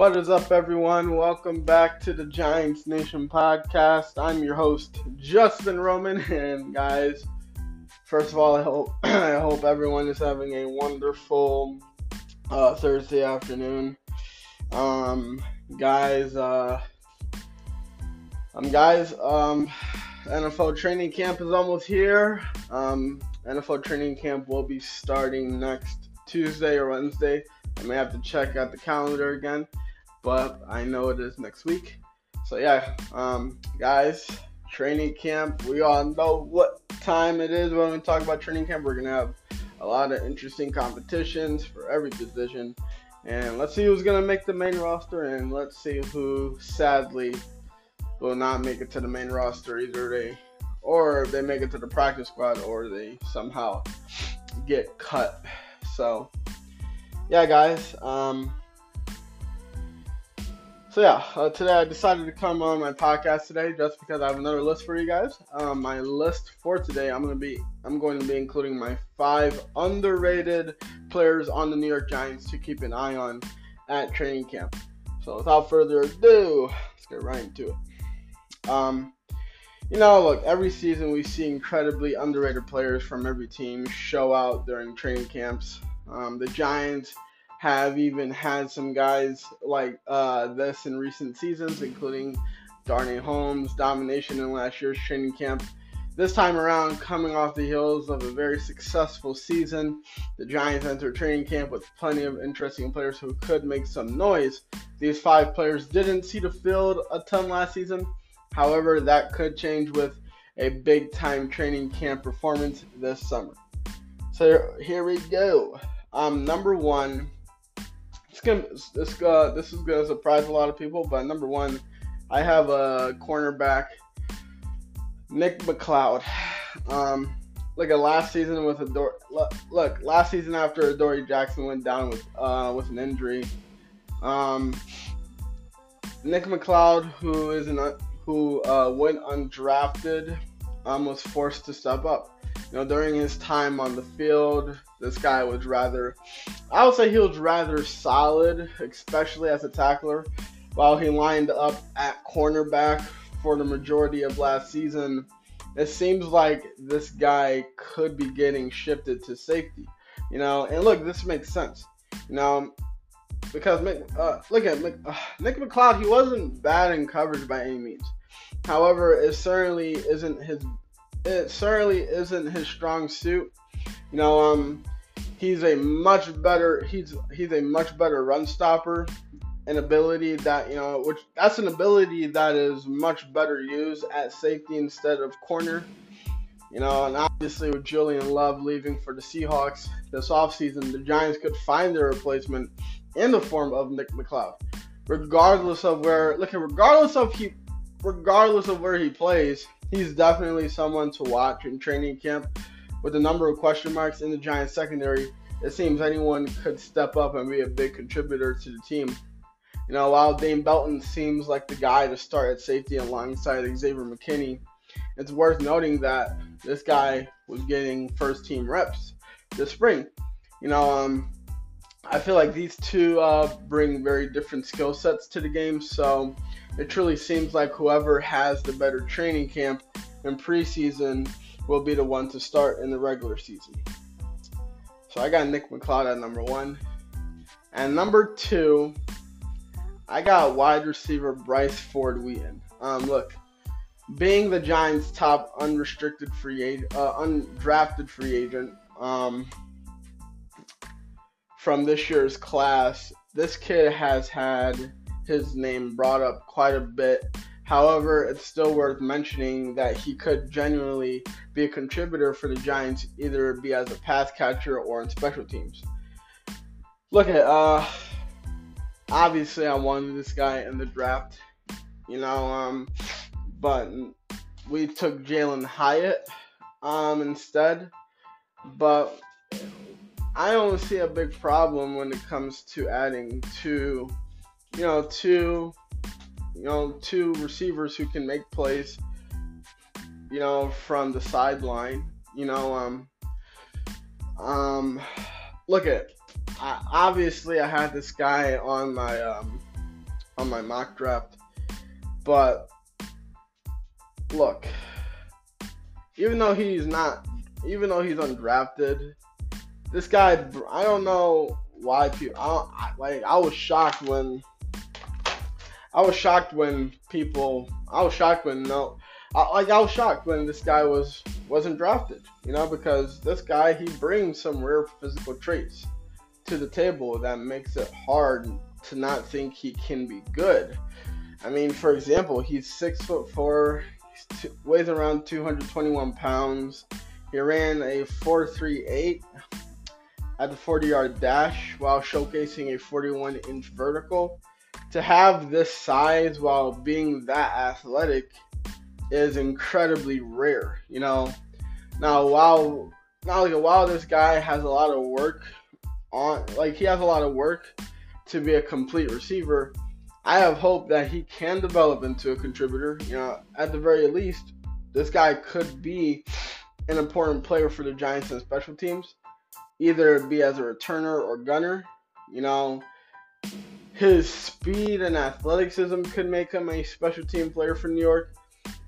What is up, everyone? Welcome back to the Giants Nation podcast. I'm your host, Justin Roman, and guys, first of all, I hope I hope everyone is having a wonderful uh, Thursday afternoon. Um, guys, uh, um, guys, um, NFL training camp is almost here. Um, NFL training camp will be starting next Tuesday or Wednesday. I may have to check out the calendar again but I know it is next week. So yeah, um, guys, training camp. We all know what time it is when we talk about training camp. We're gonna have a lot of interesting competitions for every position, and let's see who's gonna make the main roster, and let's see who sadly will not make it to the main roster. Either they or they make it to the practice squad, or they somehow get cut. So yeah, guys. Um, so yeah, uh, today I decided to come on my podcast today just because I have another list for you guys. Um, my list for today, I'm gonna be I'm going to be including my five underrated players on the New York Giants to keep an eye on at training camp. So without further ado, let's get right into it. Um, you know, look, every season we see incredibly underrated players from every team show out during training camps. Um, the Giants have even had some guys like uh, this in recent seasons, including Darnay Holmes' domination in last year's training camp. This time around, coming off the heels of a very successful season, the Giants enter training camp with plenty of interesting players who could make some noise. These five players didn't see the field a ton last season. However, that could change with a big time training camp performance this summer. So here we go. Um, number one, it's gonna this uh, this is gonna surprise a lot of people. But number one, I have a cornerback, Nick McCloud. Um, look at last season with a door. Look, last season after Dory Jackson went down with uh, with an injury. Um, Nick McCloud, who is an who uh, went undrafted, um, was forced to step up. You know, during his time on the field, this guy was rather, I would say he was rather solid, especially as a tackler. While he lined up at cornerback for the majority of last season, it seems like this guy could be getting shifted to safety. You know, and look, this makes sense. You know, because uh, look at uh, Nick McCloud, he wasn't bad in coverage by any means. However, it certainly isn't his it certainly isn't his strong suit. You know, um, he's a much better he's he's a much better run stopper, an ability that you know which that's an ability that is much better used at safety instead of corner. You know, and obviously with Julian Love leaving for the Seahawks this offseason, the Giants could find their replacement in the form of Nick McCloud. Regardless of where look regardless of he regardless of where he plays, he's definitely someone to watch in training camp. With a number of question marks in the Giants secondary, it seems anyone could step up and be a big contributor to the team. You know, while Dane Belton seems like the guy to start at safety alongside Xavier McKinney, it's worth noting that this guy was getting first team reps this spring. You know, um, I feel like these two uh, bring very different skill sets to the game, so it truly seems like whoever has the better training camp in preseason will be the one to start in the regular season. So I got Nick McCloud at number one. And number two, I got wide receiver Bryce Ford Wheaton. Um, look, being the Giants' top unrestricted free agent, uh, undrafted free agent um, from this year's class, this kid has had his name brought up quite a bit. However, it's still worth mentioning that he could genuinely be a contributor for the Giants, either be as a pass catcher or in special teams. Look at, uh, obviously I wanted this guy in the draft, you know, um, but we took Jalin Hyatt, um, instead. But I don't see a big problem when it comes to adding two you know, two, you know, two receivers who can make plays, you know, from the sideline. You know, um, um, look at, I, obviously I had this guy on my, um, on my mock draft. But look, even though he's not, even though he's undrafted, this guy, I don't know why people, I, like, I was shocked when, I was shocked when people, I was shocked when no, I, like I was shocked when this guy was wasn't drafted, you know, because this guy he brings some rare physical traits to the table that makes it hard to not think he can be good. I mean, for example, he's six foot four, weighs around 221 pounds. He ran a 4.38 at the 40 yard dash while showcasing a 41 inch vertical. To have this size while being that athletic is incredibly rare, you know. Now, while now like while this guy has a lot of work on, like he has a lot of work to be a complete receiver, I have hope that he can develop into a contributor. You know, at the very least, this guy could be an important player for the Giants and special teams, either be as a returner or gunner. You know, his speed and athleticism could make him a special team player for New York.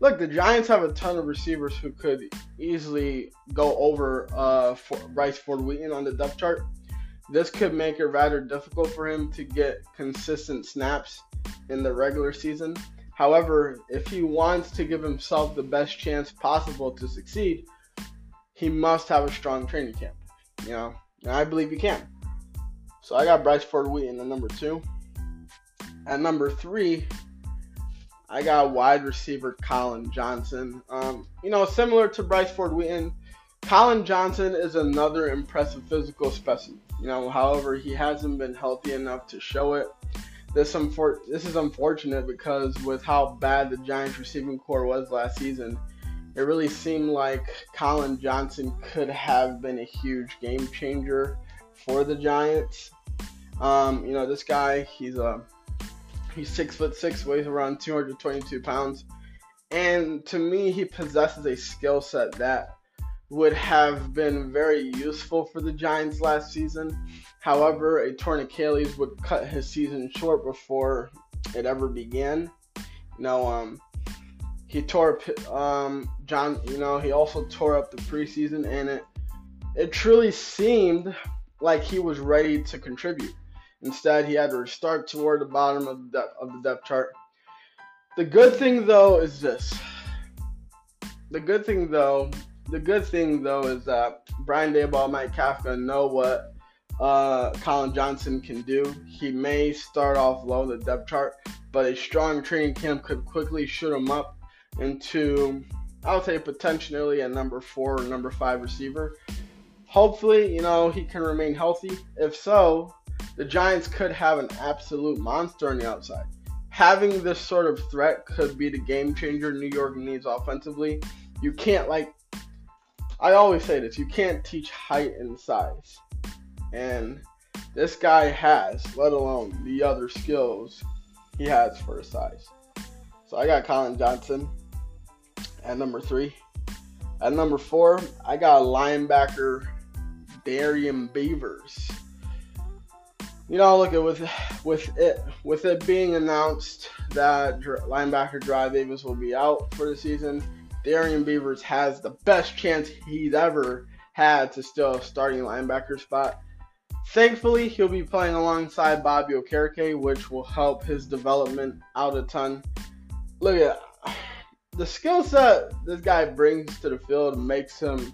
Look, the Giants have a ton of receivers who could easily go over uh, for Bryce Ford Wheaton on the depth chart. This could make it rather difficult for him to get consistent snaps in the regular season. However, if he wants to give himself the best chance possible to succeed, he must have a strong training camp. You know, and I believe he can. So I got Bryce Ford Wheaton at number two. At number three, I got wide receiver Collin Johnson. Um, you know, similar to Bryce Ford Wheaton, Collin Johnson is another impressive physical specimen. You know, however, he hasn't been healthy enough to show it. This, unfor- this is unfortunate because with how bad the Giants receiving corps was last season, it really seemed like Collin Johnson could have been a huge game changer for the Giants. Um, you know, this guy, he's a He's six foot six, weighs around 222 pounds, and to me, he possesses a skill set that would have been very useful for the Giants last season. However, a torn Achilles would cut his season short before it ever began. You know, um, he tore um, John. You know, he also tore up the preseason, and it it truly seemed like he was ready to contribute. Instead, he had to restart toward the bottom of the, of the depth chart. The good thing, though, is this. The good thing, though, the good thing, though, is that Brian Daboll, Mike Kafka know what uh, Collin Johnson can do. He may start off low the depth chart, but a strong training camp could quickly shoot him up into, I would say, potentially a number four or number five receiver. Hopefully, you know, he can remain healthy. If so, the Giants could have an absolute monster on the outside. Having this sort of threat could be the game changer New York needs offensively. You can't, like, I always say this you can't teach height and size. And this guy has, let alone the other skills he has for his size. So I got Collin Johnson at number three. At number four, I got linebacker Darrian Beavers you know, look at with with it with it being announced that linebacker Dry Davis will be out for the season, Darrian Beavers has the best chance he's ever had to still starting linebacker spot. Thankfully, he'll be playing alongside Bobby Okereke, which will help his development out a ton. Look at the skill set this guy brings to the field makes him,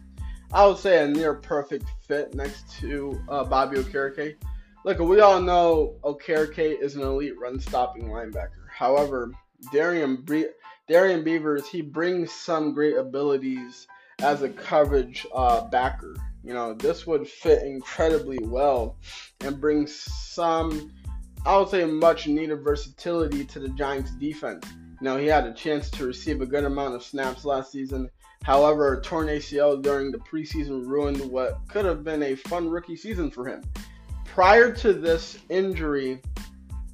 I would say, a near perfect fit next to uh, Bobby Okereke. Look, we all know Okereke is an elite run stopping linebacker. However, Darrian, Bre- Darrian Beavers, he brings some great abilities as a coverage uh, backer. You know, this would fit incredibly well and bring some, I would say, much needed versatility to the Giants' defense. You know, he had a chance to receive a good amount of snaps last season. However, a torn ACL during the preseason ruined what could have been a fun rookie season for him prior to this injury,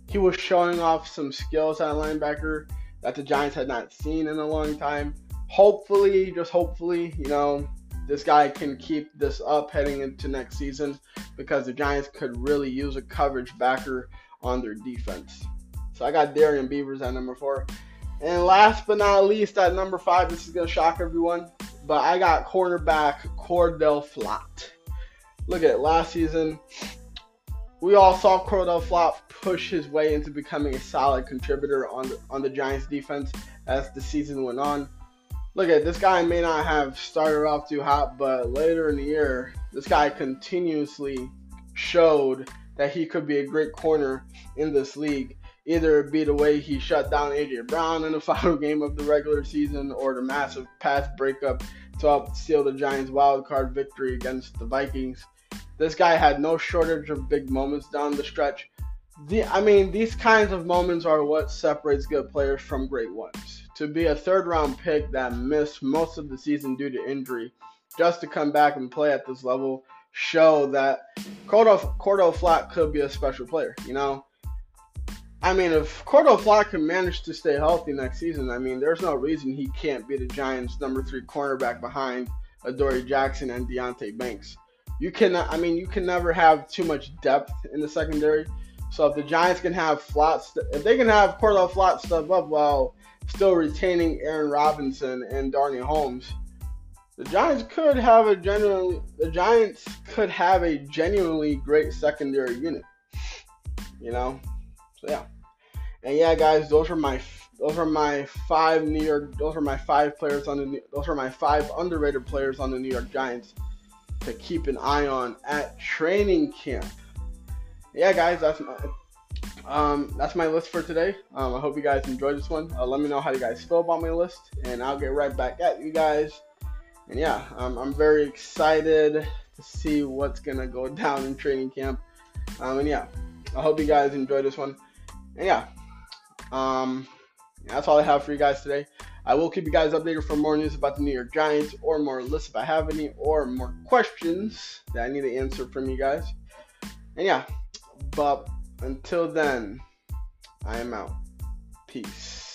he was showing off some skills at linebacker that the Giants had not seen in a long time. Hopefully, just hopefully, you know, this guy can keep this up heading into next season because the Giants could really use a coverage backer on their defense. So I got Darrian Beavers at number four. And last but not least, at number five, this is gonna shock everyone, but I got cornerback Cordell Flott. Look at it, last season, we all saw Cordell Flott push his way into becoming a solid contributor on the, on the Giants defense as the season went on. Look at this guy may not have started off too hot, but later in the year, this guy continuously showed that he could be a great corner in this league. Either it be the way he shut down AJ Brown in the final game of the regular season or the massive pass breakup to help seal the Giants' wild card victory against the Vikings. This guy had no shortage of big moments down the stretch. The, I mean, these kinds of moments are what separates good players from great ones. To be a third round pick that missed most of the season due to injury, just to come back and play at this level, show that Cordell, Cordell Flott could be a special player. You know, I mean, if Cordell Flott can manage to stay healthy next season, I mean, there's no reason he can't be the Giants' number three cornerback behind Adoree Jackson and Deonte Banks. You cannot, I mean, you can never have too much depth in the secondary. So if the Giants can have Flott, if they can have Cordell Flott step up while still retaining Aaron Robinson and Darnay Holmes, the Giants could have a genuinely, the Giants could have a genuinely great secondary unit. You know, so yeah, and yeah, guys, those are my those are my five New York. Those are my five players on the. Those are my five underrated players on the New York Giants to keep an eye on at training camp yeah, guys, that's my um, that's my list for today. Um, I hope you guys enjoyed this one. Uh, let me know how you guys feel about my list, and I'll get right back at you guys. And yeah, um, I'm very excited to see what's gonna go down in training camp. Um, and yeah, I hope you guys enjoyed this one. And yeah, um, that's all I have for you guys today. I will keep you guys updated for more news about the New York Giants, or more lists if I have any, or more questions that I need to answer from you guys. And yeah, but until then, I am out. Peace.